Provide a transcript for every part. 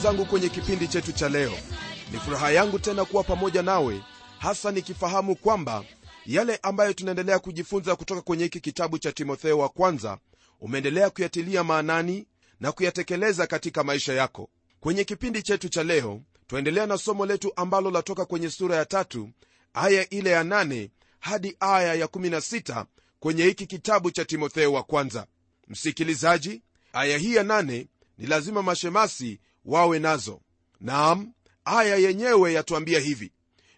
mwenzangu kwenye kipindi chetu cha leo. Ni furaha yangu tena kuwa pamoja nawe hasa nikifahamu kwamba yale ambayo tunaendelea kujifunza kutoka kwenye hiki kitabu cha timotheo wa kwanza umeendelea kuyatilia maanani na kuyatekeleza katika maisha yako. Kwenye kipindi chetu cha leo twaendelea na somo letu ambalo latoka kwenye sura ya tatu aya ile ya nane hadi aya ya 16 kwenye hiki kitabu cha timotheo wa kwanza. Msikilizaji aya hii ya nane ni lazima mashemasi wawe nazo. Naam aya yenyewe yatuambia hivi.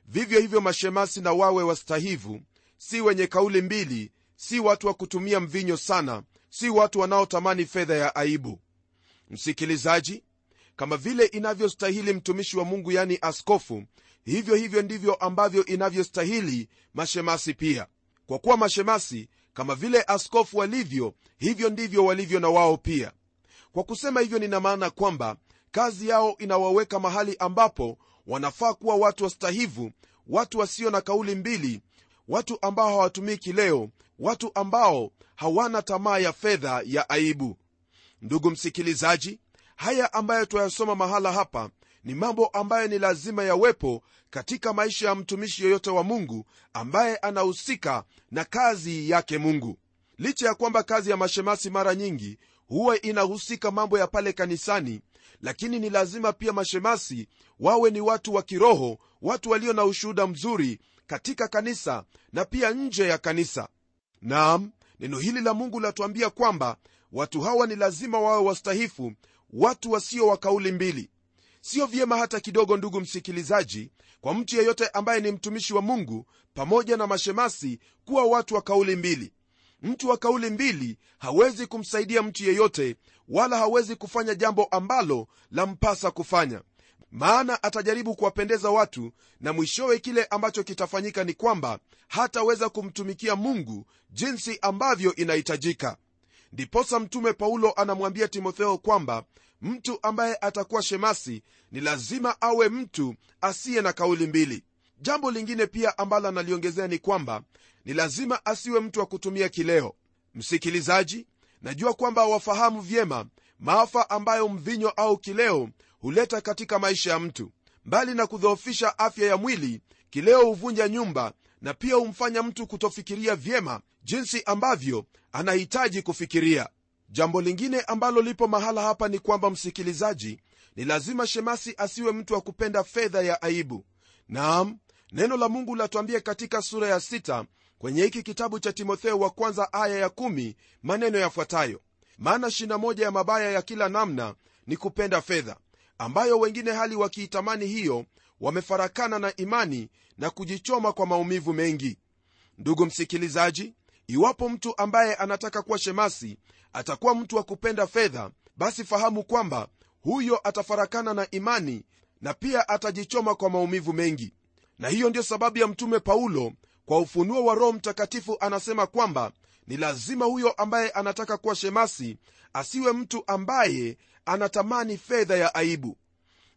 Vivyo hivyo mashemasi na wawe wastahivu si wenye kauli mbili si watu wa kutumia mvinyo sana si watu wanaotamani fedha ya aibu. Msikilizaji kama vile inavyostahili mtumishi wa mungu yani askofu hivyo hivyo ndivyo ambavyo inavyostahili mashemasi pia. Kwa kuwa mashemasi kama vile askofu walivyo hivyo ndivyo walivyo na wao pia. Kwa kusema hivyo nina maana kwamba kazi yao inawaweka mahali ambapo wanafaa kuwa watu wastahivu watu wasio na kauli mbili watu ambao hawatumii kileo watu ambao hawana tamaa ya fedha ya aibu. Ndugu msikilizaji haya ambayo twayasoma mahala hapa ni mambo ambayo ni lazima yawepo katika maisha ya mtumishi yoyote wa mungu ambaye anahusika na kazi yake mungu. Licha ya kwamba kazi ya mashemasi mara nyingi huwa inahusika mambo ya pale kanisani lakini ni lazima pia mashemasi wawe ni watu wa kiroho watu walio na ushuhuda mzuri katika kanisa na pia nje ya kanisa. Naam neno hili la mungu latuambia kwamba watu hawa ni lazima wawe wastahifu watu wasio wa kauli mbili. Sio vyema hata kidogo ndugu msikilizaji kwa mtu yeyote ambaye ni mtumishi wa mungu pamoja na mashemasi kuwa watu wa kauli mbili mtu wa kauli mbili hawezi kumsaidia mtu yeyote wala hawezi kufanya jambo ambalo lampasa kufanya. Maana atajaribu kuwapendeza watu na mwishowe kile ambacho kitafanyika ni kwamba hataweza kumtumikia mungu jinsi ambavyo inahitajika. Ndiposa mtume paulo anamwambia timotheo kwamba mtu ambaye atakuwa shemasi ni lazima awe mtu asiye na kauli mbili jambo lingine pia ambalo analiongezea ni kwamba ni lazima asiwe mtu wa kutumia kileo. Msikilizaji najua kwamba wafahamu vyema maafa ambayo mvinyo au kileo huleta katika maisha ya mtu. Mbali na kudhoofisha afya ya mwili kileo huvunja nyumba na pia humfanya mtu kutofikiria vyema jinsi ambavyo anahitaji kufikiria. Jambo lingine ambalo lipo mahala hapa ni kwamba msikilizaji ni lazima shemasi asiwe mtu wa kupenda fedha ya aibu. Naam neno la mungu latuambia katika sura ya 6 kwenye hiki kitabu cha timotheo wa kwanza aya ya 1 maneno yafuatayo. Maana shina moja ya mabaya ya kila namna ni kupenda fedha ambayo wengine hali wakiitamani hiyo wamefarakana na imani na kujichoma kwa maumivu mengi. Ndugu msikilizaji iwapo mtu ambaye anataka kuwa shemasi atakuwa mtu wa kupenda fedha basi fahamu kwamba huyo atafarakana na imani na pia atajichoma kwa maumivu mengi na hiyo ndiyo sababu ya mtume paulo kwa ufunuo wa roho mtakatifu anasema kwamba ni lazima huyo ambaye anataka kuwa shemasi asiwe mtu ambaye anatamani fedha ya aibu.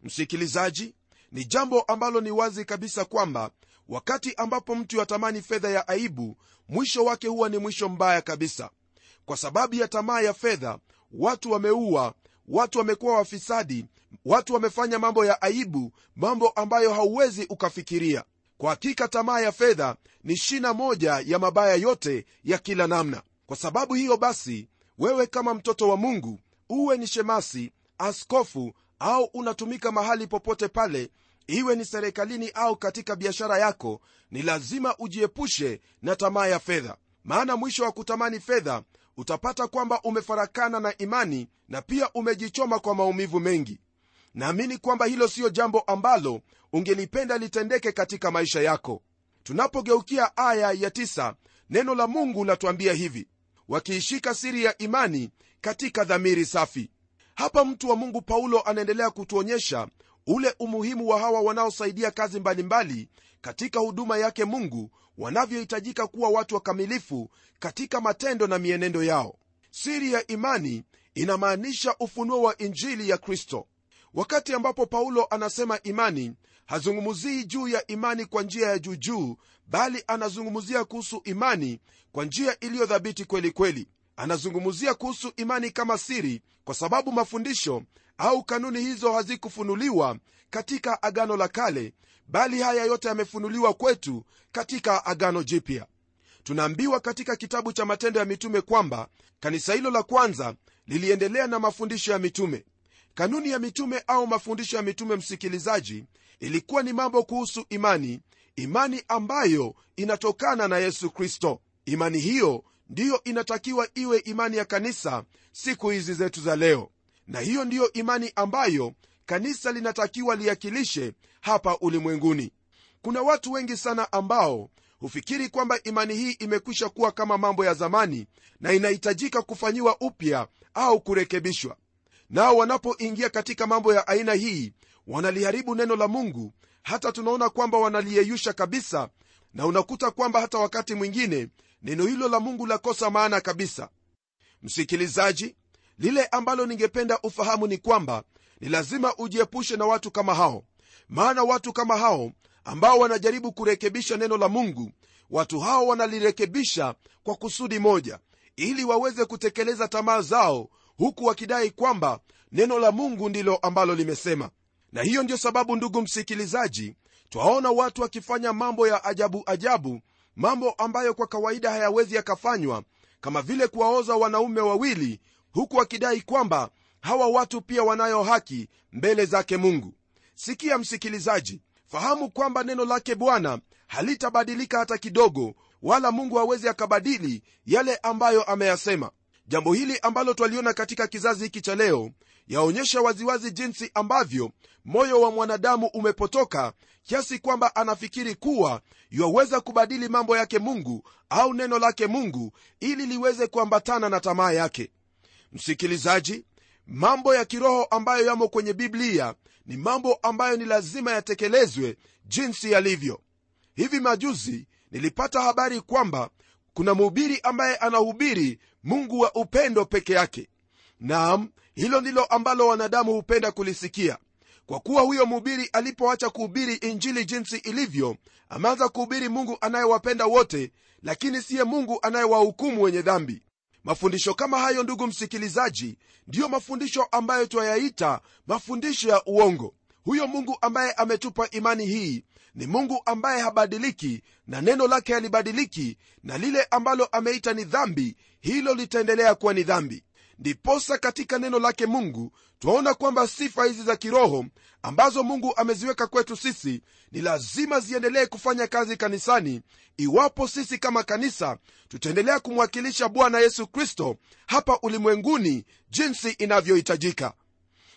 Msikilizaji ni jambo ambalo ni wazi kabisa kwamba wakati ambapo mtu yatamani fedha ya aibu mwisho wake huwa ni mwisho mbaya kabisa. Kwa sababu ya tamaa ya fedha watu wameua watu wamekuwa wafisadi. Watu wamefanya mambo ya aibu mambo ambayo hauwezi ukafikiria. Kwa hakika tamaa ya fedha ni shina moja ya mabaya yote ya kila namna. Kwa sababu hiyo basi wewe kama mtoto wa mungu uwe ni shemasi askofu au unatumika mahali popote pale iwe ni serikalini au katika biashara yako ni lazima ujiepushe na tamaa ya fedha. Maana mwisho wa kutamani fedha utapata kwamba umefarakana na imani na pia umejichoma kwa maumivu mengi. Naamini kwamba hilo siyo jambo ambalo ungelipenda litendeke katika maisha yako. Tunapogeukia aya ya tisa, neno la mungu latuambia hivi. Wakiishika siri ya imani katika dhamiri safi. Hapa mtu wa mungu paulo anaendelea kutuonyesha ule umuhimu wa hawa wanaosaidia kazi mbalimbali mbali katika huduma yake mungu wanavyohitajika kuwa watu wakamilifu katika matendo na mienendo yao. Siri ya imani inamaanisha ufunuo wa injili ya kristo. Wakati ambapo paulo anasema imani hazungumzii juu ya imani kwa njia ya juujuu bali anazungumzia kuhusu imani kwa njia iliyodhabiti kweli kweli anazungumzia kuhusu imani kama siri kwa sababu mafundisho au kanuni hizo hazikufunuliwa katika agano la kale bali haya yote yamefunuliwa kwetu katika agano jipya. Tunaambiwa katika kitabu cha matendo ya mitume kwamba kanisa hilo la kwanza liliendelea na mafundisho ya mitume. Kanuni ya mitume au mafundisho ya mitume msikilizaji ilikuwa ni mambo kuhusu imani imani ambayo inatokana na yesu kristo. Imani hiyo ndiyo inatakiwa iwe imani ya kanisa siku hizi zetu za leo. Na hiyo ndiyo imani ambayo kanisa linatakiwa liakilishe hapa ulimwenguni. Kuna watu wengi sana ambao hufikiri kwamba imani hii imekwisha kuwa kama mambo ya zamani na inahitajika kufanyiwa upya au kurekebishwa. Nao wanapoingia katika mambo ya aina hii wanaliharibu neno la mungu. Hata tunaona kwamba wanaliyeyusha kabisa na unakuta kwamba hata wakati mwingine neno hilo la mungu lakosa maana kabisa. Msikilizaji lile ambalo ningependa ufahamu ni kwamba ni lazima ujiepushe na watu kama hao. Maana watu kama hao ambao wanajaribu kurekebisha neno la mungu watu hao wanalirekebisha kwa kusudi moja ili waweze kutekeleza tamaa zao huku wakidai kwamba neno la mungu ndilo ambalo limesema. Na hiyo ndio sababu ndugu msikilizaji twaona watu wakifanya mambo ya ajabu ajabu mambo ambayo kwa kawaida hayawezi yakafanywa kama vile kuwaoza wanaume wawili huku wakidai kwamba hawa watu pia wanayo haki mbele zake mungu. Sikia msikilizaji fahamu kwamba neno lake bwana halitabadilika hata kidogo wala mungu hawezi akabadili yale ambayo ameyasema jambo hili ambalo twaliona katika kizazi hiki cha leo yaonyesha waziwazi jinsi ambavyo moyo wa mwanadamu umepotoka kiasi kwamba anafikiri kuwa yuwaweza kubadili mambo yake mungu au neno lake mungu ili liweze kuambatana na tamaa yake. Msikilizaji mambo ya kiroho ambayo yamo kwenye biblia ni mambo ambayo ni lazima yatekelezwe jinsi yalivyo. Hivi majuzi nilipata habari kwamba kuna mhubiri ambaye anahubiri mungu wa upendo peke yake. Naam hilo ndilo ambalo wanadamu hupenda kulisikia. Kwa kuwa huyo mhubiri alipoacha kuhubiri injili jinsi ilivyo ameanza kuhubiri mungu anayewapenda wote lakini siye mungu anayewahukumu wenye dhambi. Mafundisho kama hayo ndugu msikilizaji ndiyo mafundisho ambayo twayaita mafundisho ya uongo huyo mungu ambaye ametupa imani hii ni mungu ambaye habadiliki na neno lake halibadiliki na lile ambalo ameita ni dhambi hilo litaendelea kuwa ni dhambi. Ndiposa katika neno lake mungu twaona kwamba sifa hizi za kiroho ambazo mungu ameziweka kwetu sisi ni lazima ziendelee kufanya kazi kanisani. Iwapo sisi kama kanisa tutaendelea kumwakilisha bwana yesu kristo hapa ulimwenguni jinsi inavyohitajika.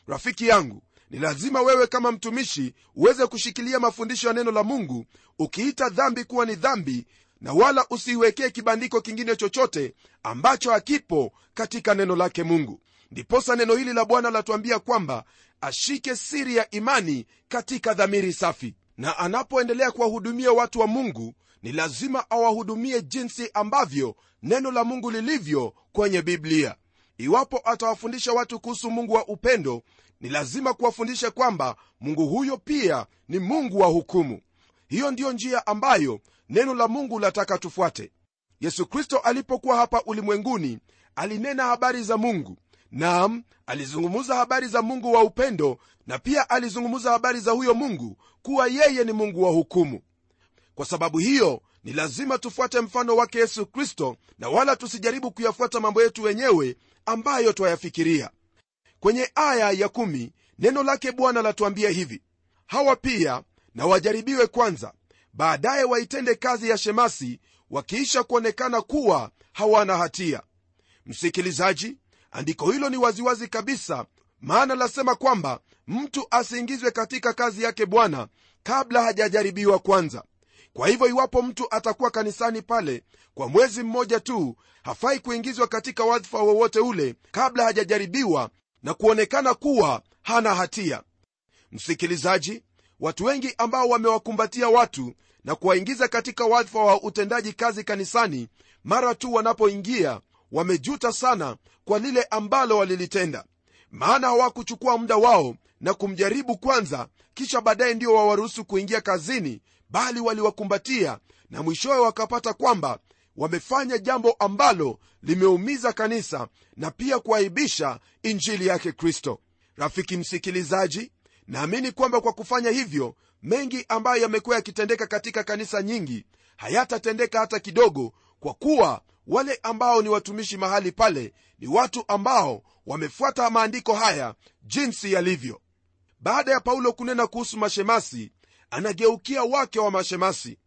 Rafiki yangu ni lazima wewe kama mtumishi uweze kushikilia mafundisho ya neno la mungu ukiita dhambi kuwa ni dhambi na wala usiiwekee kibandiko kingine chochote ambacho hakipo katika neno lake mungu. Ndiposa neno hili la bwana latuambia kwamba ashike siri ya imani katika dhamiri safi. Na anapoendelea kuwahudumia watu wa mungu ni lazima awahudumie jinsi ambavyo neno la mungu lilivyo kwenye biblia. Iwapo atawafundisha watu kuhusu mungu wa upendo ni lazima kuwafundisha kwamba mungu huyo pia ni mungu wa hukumu. Hiyo ndiyo njia ambayo neno la mungu lataka tufuate. Yesu kristo alipokuwa hapa ulimwenguni alinena habari za mungu. Nam alizungumza habari za mungu wa upendo na pia alizungumza habari za huyo mungu kuwa yeye ni mungu wa hukumu. Kwa sababu hiyo ni lazima tufuate mfano wake yesu kristo na wala tusijaribu kuyafuata mambo yetu wenyewe ambayo twayafikiria kwenye aya ya kumi, neno lake bwana latuambia hivi hawa pia na wajaribiwe kwanza baadaye waitende kazi ya shemasi wakiisha kuonekana kuwa hawana hatia. Msikilizaji andiko hilo ni waziwazi kabisa maana lasema kwamba mtu asiingizwe katika kazi yake bwana kabla hajajaribiwa kwanza. Kwa hivyo iwapo mtu atakuwa kanisani pale kwa mwezi mmoja tu hafai kuingizwa katika wadhifa wowote ule kabla hajajaribiwa na kuonekana kuwa hana hatia. Msikilizaji watu wengi ambao wamewakumbatia watu na kuwaingiza katika wadhifa wa utendaji kazi kanisani mara tu wanapoingia wamejuta sana kwa lile ambalo walilitenda. Maana hawakuchukua muda wao na kumjaribu kwanza kisha baadaye ndio wawaruhusu kuingia kazini bali waliwakumbatia na mwishowe wakapata kwamba wamefanya jambo ambalo limeumiza kanisa na pia kuaibisha injili yake kristo. Rafiki msikilizaji naamini kwamba kwa kufanya hivyo mengi ambayo yamekuwa yakitendeka katika kanisa nyingi hayatatendeka hata kidogo kwa kuwa wale ambao ni watumishi mahali pale ni watu ambao wamefuata maandiko haya jinsi yalivyo. Baada ya paulo kunena kuhusu mashemasi anageukia wake wa mashemasi.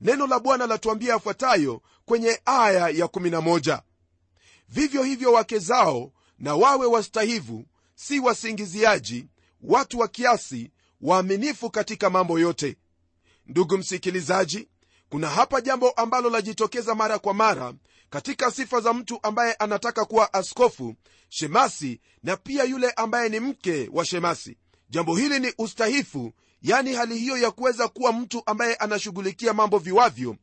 Neno la bwana latuambia yafuatayo kwenye aya ya 11 vivyo hivyo wake zao na wawe wastahivu si wasingiziaji watu wa kiasi waaminifu katika mambo yote. Ndugu msikilizaji kuna hapa jambo ambalo lajitokeza mara kwa mara katika sifa za mtu ambaye anataka kuwa askofu shemasi na pia yule ambaye ni mke wa shemasi. Jambo hili ni ustahifu yani hali hiyo ya kuweza kuwa mtu ambaye anashughulikia mambo viwavyo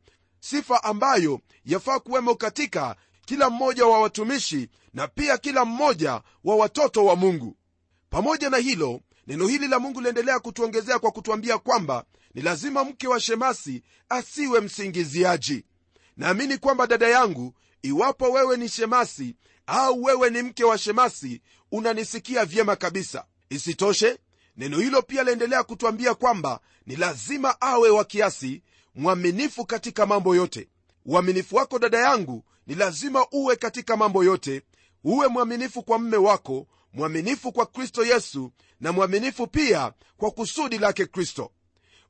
sifa ambayo yafaa kuwemo katika kila mmoja wa watumishi na pia kila mmoja wa watoto wa mungu. Pamoja na hilo neno hili la mungu liendelea kutuongezea kwa kutuambia kwamba ni lazima mke wa shemasi asiwe msingiziaji. Naamini kwamba dada yangu iwapo wewe ni shemasi au wewe ni mke wa shemasi unanisikia vyema kabisa. Isitoshe neno hilo pia laendelea kutwambia kwamba ni lazima awe wa kiasi mwaminifu katika mambo yote. Uaminifu wako dada yangu ni lazima uwe katika mambo yote. Uwe mwaminifu kwa mme wako mwaminifu kwa kristo yesu na mwaminifu pia kwa kusudi lake kristo.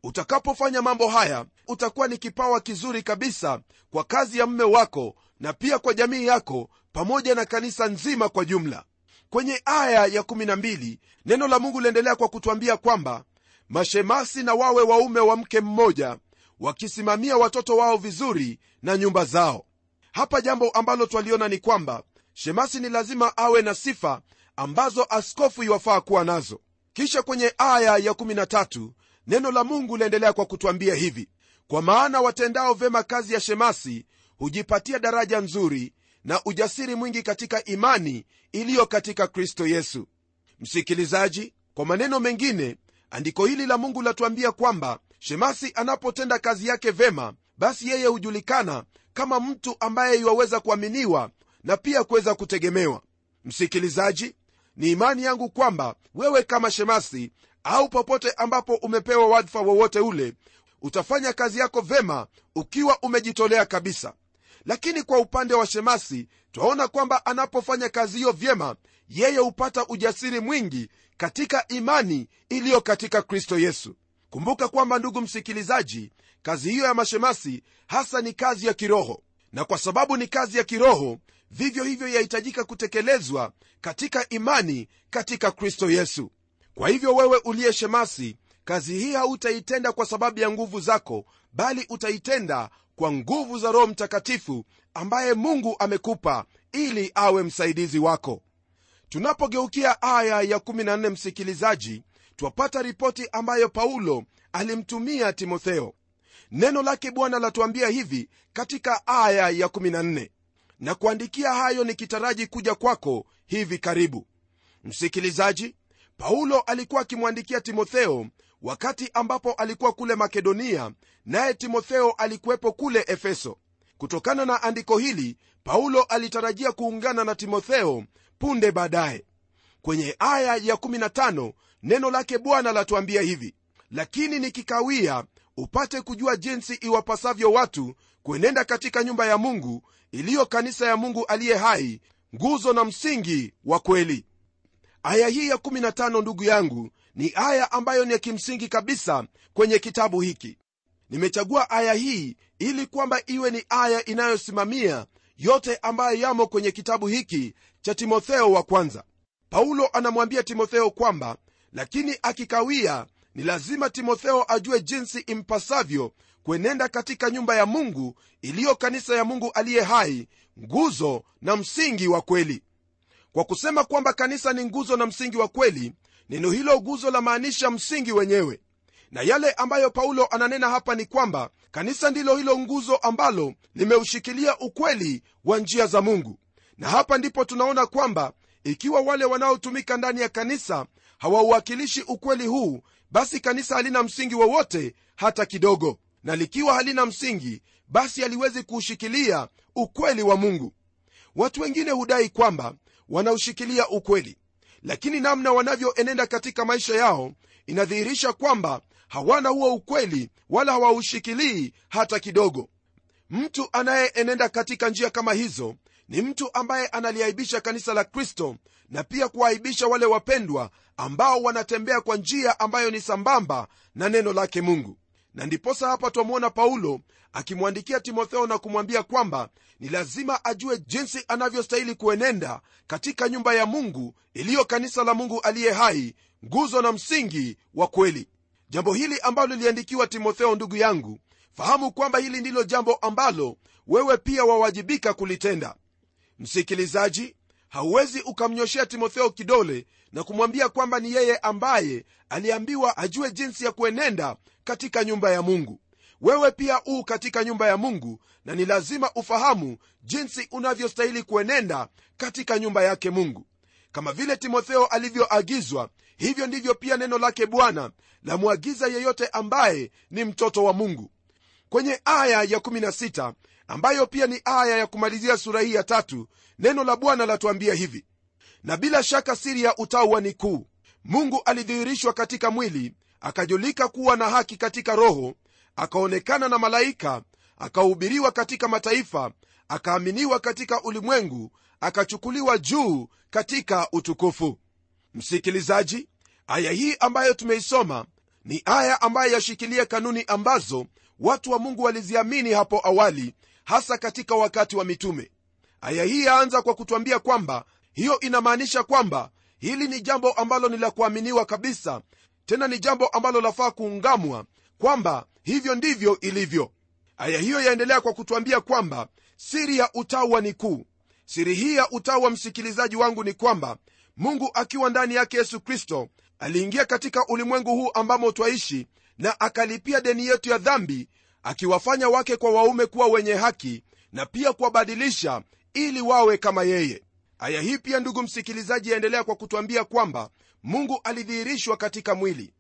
Utakapofanya mambo haya utakuwa ni kipawa kizuri kabisa kwa kazi ya mme wako na pia kwa jamii yako pamoja na kanisa nzima kwa jumla. Kwenye aya ya 12 neno la mungu liendelea kwa kutwambia kwamba mashemasi na wawe waume wa mke mmoja wakisimamia watoto wao vizuri na nyumba zao. Hapa jambo ambalo twaliona ni kwamba shemasi ni lazima awe na sifa ambazo askofu iwafaa kuwa nazo. Kisha kwenye aya ya 13 neno la mungu laendelea kwa kutwambia hivi kwa maana watendao vema kazi ya shemasi hujipatia daraja nzuri na ujasiri mwingi katika imani iliyo katika kristo yesu. Msikilizaji kwa maneno mengine andiko hili la mungu latuambia kwamba shemasi anapotenda kazi yake vema basi yeye hujulikana kama mtu ambaye iwaweza kuaminiwa na pia kuweza kutegemewa. Msikilizaji ni imani yangu kwamba wewe kama shemasi au popote ambapo umepewa wadhifa wowote ule utafanya kazi yako vema ukiwa umejitolea kabisa. Lakini kwa upande wa shemasi twaona kwamba anapofanya kazi hiyo vyema yeye hupata ujasiri mwingi katika imani iliyo katika kristo yesu kumbuka kwamba ndugu msikilizaji kazi hiyo ya mashemasi hasa ni kazi ya kiroho. Na kwa sababu ni kazi ya kiroho vivyo hivyo yahitajika kutekelezwa katika imani katika kristo yesu. Kwa hivyo wewe uliye shemasi kazi hii hautaitenda kwa sababu ya nguvu zako bali utaitenda kwa nguvu za roho mtakatifu ambaye mungu amekupa ili awe msaidizi wako. Tunapogeukia aya ya 14 msikilizaji twapata ripoti ambayo paulo alimtumia timotheo. Neno lake bwana latuambia hivi katika aya ya 14 na kuandikia hayo nikitaraji kuja kwako hivi karibu. Msikilizaji paulo alikuwa akimwandikia timotheo wakati ambapo alikuwa kule makedonia naye timotheo alikuwepo kule efeso. Kutokana na andiko hili paulo alitarajia kuungana na timotheo punde baadaye. Kwenye aya ya 15 neno lake bwana latuambia hivi lakini nikikawia upate kujua jinsi iwapasavyo watu kuenenda katika nyumba ya mungu iliyo kanisa ya mungu aliye hai nguzo na msingi wa kweli. Aya hii ya 15 ndugu yangu ni aya ambayo ni ya kimsingi kabisa kwenye kitabu hiki. Nimechagua aya hii ili kwamba iwe ni aya inayosimamia yote ambayo yamo kwenye kitabu hiki cha timotheo wa kwanza. Paulo anamwambia timotheo kwamba lakini akikawia ni lazima timotheo ajue jinsi impasavyo kuenenda katika nyumba ya mungu iliyo kanisa ya mungu aliye hai nguzo na msingi wa kweli. Kwa kusema kwamba kanisa ni nguzo na msingi wa kweli neno hilo nguzo la maanisha msingi wenyewe. Na yale ambayo paulo ananena hapa ni kwamba kanisa ndilo hilo nguzo ambalo limeushikilia ukweli wa njia za mungu. Na hapa ndipo tunaona kwamba ikiwa wale wanaotumika ndani ya kanisa hawauwakilishi ukweli huu basi kanisa halina msingi wowote hata kidogo. Na likiwa halina msingi basi haliwezi kuushikilia ukweli wa mungu. Watu wengine hudai kwamba wanaushikilia ukweli lakini namna wanavyoenenda katika maisha yao inadhihirisha kwamba hawana huo ukweli wala hawaushikilii hata kidogo. Mtu anayeenenda katika njia kama hizo ni mtu ambaye analiaibisha kanisa la kristo na pia kuwaaibisha wale wapendwa ambao wanatembea kwa njia ambayo ni sambamba na neno lake mungu. Na ndiposa hapa twamwona paulo akimwandikia timotheo na kumwambia kwamba ni lazima ajue jinsi anavyostahili kuenenda katika nyumba ya mungu iliyo kanisa la mungu aliye hai nguzo na msingi wa kweli. Jambo hili ambalo liliandikiwa timotheo ndugu yangu fahamu kwamba hili ndilo jambo ambalo wewe pia wawajibika kulitenda. Msikilizaji hauwezi ukamnyoshea timotheo kidole na kumwambia kwamba ni yeye ambaye aliambiwa ajue jinsi ya kuenenda katika nyumba ya mungu. Wewe pia uu katika nyumba ya mungu na ni lazima ufahamu jinsi unavyostahili kuenenda katika nyumba yake mungu. Kama vile timotheo alivyoagizwa hivyo ndivyo pia neno lake bwana lamwagiza yeyote ambaye ni mtoto wa mungu. Kwenye aya ya 16 ambayo pia ni aya ya kumalizia sura hii ya tatu neno la bwana latuambia hivi na bila shaka siri ya utawa ni kuu. Mungu alidhihirishwa katika mwili akajulika kuwa na haki katika roho akaonekana na malaika akahubiriwa katika mataifa akaaminiwa katika ulimwengu akachukuliwa juu katika utukufu. Msikilizaji aya hii ambayo tumeisoma ni aya ambayo yashikilia kanuni ambazo watu wa mungu waliziamini hapo awali hasa katika wakati wa mitume. Aya hii yaanza kwa kutwambia kwamba hiyo inamaanisha kwamba hili ni jambo ambalo ni la kuaminiwa kabisa tena ni jambo ambalo lafaa kuungamwa kwamba hivyo ndivyo ilivyo. Aya hiyo yaendelea kwa kutwambia kwamba siri ya utawa ni kuu. Siri hii ya utawa msikilizaji wangu ni kwamba mungu akiwa ndani yake yesu kristo aliingia katika ulimwengu huu ambamo twaishi na akalipia deni yetu ya dhambi akiwafanya wake kwa waume kuwa wenye haki na pia kuwabadilisha ili wawe kama yeye aya hii pia ndugu msikilizaji yaendelea kwa kutwambia kwamba mungu alidhihirishwa katika mwili.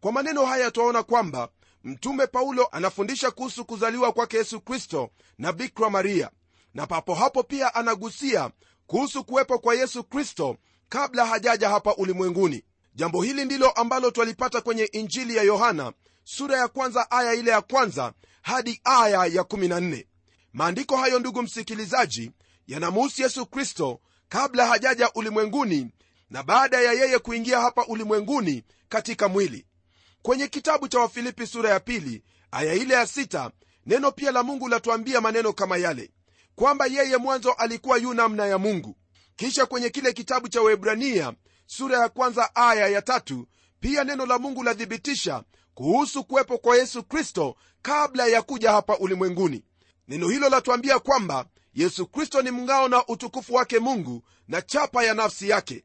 Kwa maneno haya twaona kwamba mtume paulo anafundisha kuhusu kuzaliwa kwake yesu kristo na bikra maria. Na papo hapo pia anagusia kuhusu kuwepo kwa yesu kristo kabla hajaja hapa ulimwenguni. Jambo hili ndilo ambalo twalipata kwenye injili ya yohana sura ya kwanza aya ile ya kwanza hadi aya ya 14 maandiko hayo ndugu msikilizaji yanamuhusu yesu kristo kabla hajaja ulimwenguni na baada ya yeye kuingia hapa ulimwenguni katika mwili. Kwenye kitabu cha wafilipi sura ya pili aya ile ya sita neno pia la mungu latuambia maneno kama yale kwamba yeye mwanzo alikuwa yu namna ya mungu. Kisha kwenye kile kitabu cha webrania sura ya kwanza aya ya tatu pia neno la mungu lathibitisha kuhusu kuwepo kwa yesu kristo kabla ya kuja hapa ulimwenguni. Neno hilo latuambia kwamba yesu kristo ni mng'ao na utukufu wake mungu na chapa ya nafsi yake.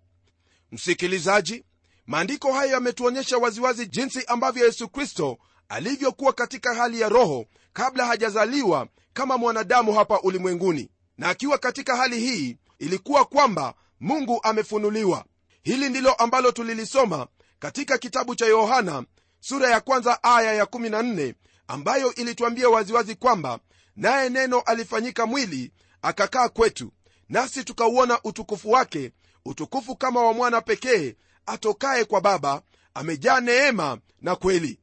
Msikilizaji maandiko hayo yametuonyesha waziwazi jinsi ambavyo yesu kristo alivyokuwa katika hali ya roho kabla hajazaliwa kama mwanadamu hapa ulimwenguni. Na akiwa katika hali hii ilikuwa kwamba mungu amefunuliwa. Hili ndilo ambalo tulilisoma katika kitabu cha yohana sura ya kwanza aya ya 14 ambayo ilituambia waziwazi kwamba naye neno alifanyika mwili akakaa kwetu nasi tukauona utukufu wake utukufu kama wa mwana pekee atokaye kwa baba amejaa neema na kweli.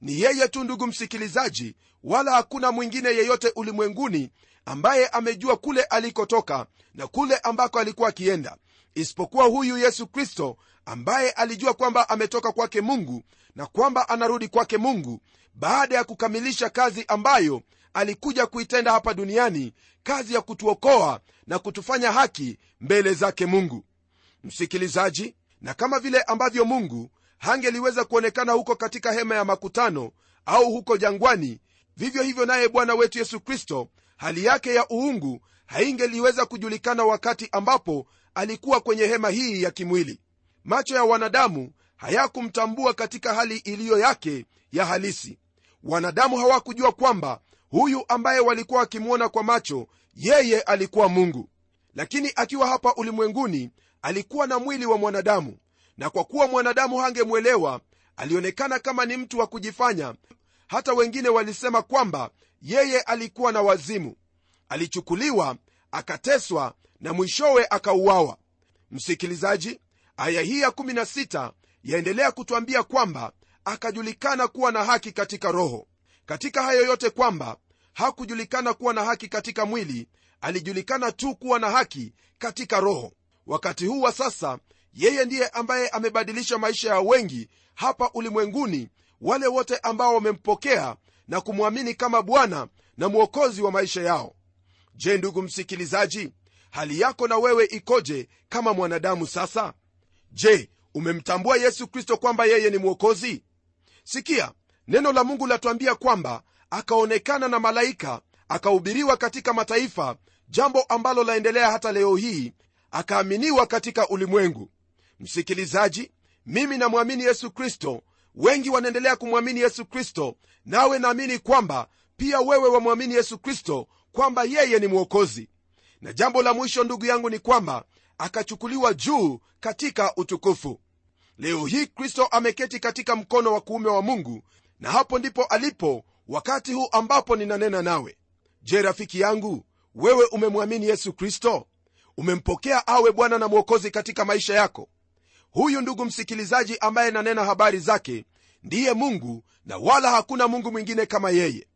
Ni yeye tu ndugu msikilizaji wala hakuna mwingine yeyote ulimwenguni ambaye amejua kule alikotoka na kule ambako alikuwa akienda isipokuwa huyu yesu kristo ambaye alijua kwamba ametoka kwake mungu na kwamba anarudi kwake mungu baada ya kukamilisha kazi ambayo alikuja kuitenda hapa duniani kazi ya kutuokoa na kutufanya haki mbele zake mungu. Msikilizaji na kama vile ambavyo mungu hangeliweza kuonekana huko katika hema ya makutano au huko jangwani vivyo hivyo naye bwana wetu yesu kristo hali yake ya uungu haingeliweza kujulikana wakati ambapo alikuwa kwenye hema hii ya kimwili. Macho ya wanadamu hayakumtambua katika hali iliyo yake ya halisi. Wanadamu hawakujua kwamba huyu ambaye walikuwa wakimwona kwa macho yeye alikuwa mungu. Lakini akiwa hapa ulimwenguni alikuwa na mwili wa mwanadamu. Na kwa kuwa mwanadamu hangemwelewa alionekana kama ni mtu wa kujifanya. Hata wengine walisema kwamba yeye alikuwa na wazimu. Alichukuliwa akateswa na mwishowe akauawa. Msikilizaji aya hii ya 16 yaendelea kutwambia kwamba akajulikana kuwa na haki katika roho katika hayo yote kwamba hakujulikana kuwa na haki katika mwili alijulikana tu kuwa na haki katika roho. Wakati huu wa sasa yeye ndiye ambaye amebadilisha maisha ya wengi hapa ulimwenguni wale wote ambao wamempokea na kumwamini kama bwana na mwokozi wa maisha yao. Je ndugu msikilizaji hali yako na wewe ikoje kama mwanadamu sasa? Je umemtambua yesu kristo kwamba yeye ni mwokozi? Sikia neno la mungu latuambia kwamba akaonekana na malaika akahubiriwa katika mataifa jambo ambalo laendelea hata leo hii akaaminiwa katika ulimwengu. Msikilizaji mimi namwamini yesu kristo. Wengi wanaendelea kumwamini yesu kristo nawe naamini kwamba pia wewe wamwamini yesu kristo kwamba yeye ni mwokozi. Na jambo la mwisho ndugu yangu ni kwamba akachukuliwa juu katika utukufu. Leo hii kristo ameketi katika mkono wa kuume wa mungu na hapo ndipo alipo wakati huu ambapo ninanena nawe. Je rafiki yangu wewe umemwamini yesu kristo? Umempokea awe bwana na mwokozi katika maisha yako? Huyu ndugu msikilizaji ambaye nanena habari zake ndiye mungu na wala hakuna mungu mwingine kama yeye.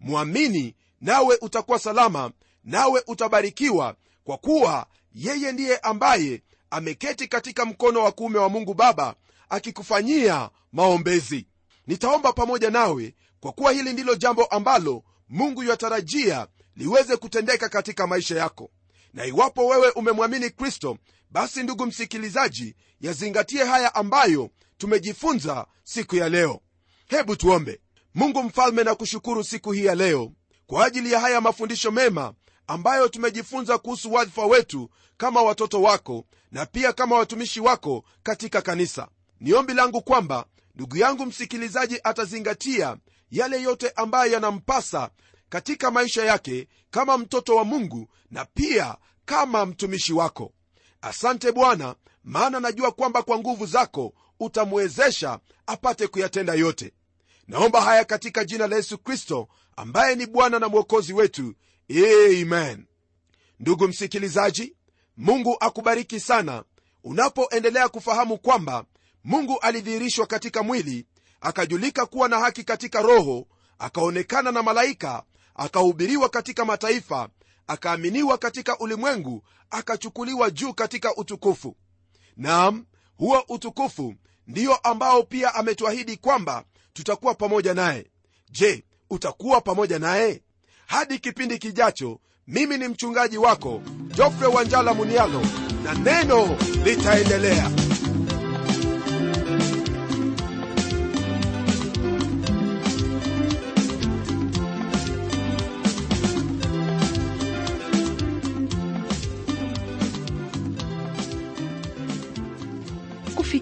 Mwamini nawe utakuwa salama nawe utabarikiwa kwa kuwa yeye ndiye ambaye ameketi katika mkono wa kuume wa mungu baba akikufanyia maombezi nitaomba pamoja nawe kwa kuwa hili ndilo jambo ambalo mungu yatarajia liweze kutendeka katika maisha yako. Na iwapo wewe umemwamini kristo basi ndugu msikilizaji yazingatie haya ambayo tumejifunza siku ya leo. Hebu tuombe. Mungu mfalme na kushukuru siku hii ya leo kwa ajili ya haya mafundisho mema ambayo tumejifunza kuhusu wadhifa wetu kama watoto wako na pia kama watumishi wako katika kanisa. Ni ombi langu kwamba ndugu yangu msikilizaji atazingatia yale yote ambayo yanampasa katika maisha yake kama mtoto wa mungu na pia kama mtumishi wako. Asante bwana maana najua kwamba kwa nguvu zako utamwezesha apate kuyatenda yote. Naomba haya katika jina la yesu kristo ambaye ni bwana na mwokozi wetu. Amen. Ndugu msikilizaji mungu akubariki sana. Unapoendelea kufahamu kwamba mungu alidhihirishwa katika mwili akajulika kuwa na haki katika roho akaonekana na malaika akahubiriwa katika mataifa akaaminiwa katika ulimwengu akachukuliwa juu katika utukufu. Nam huo utukufu ndiyo ambao pia ametuahidi kwamba tutakuwa pamoja naye. Je utakuwa pamoja naye? Hadi kipindi kijacho mimi ni mchungaji wako jofre wanjala munialo na neno litaendelea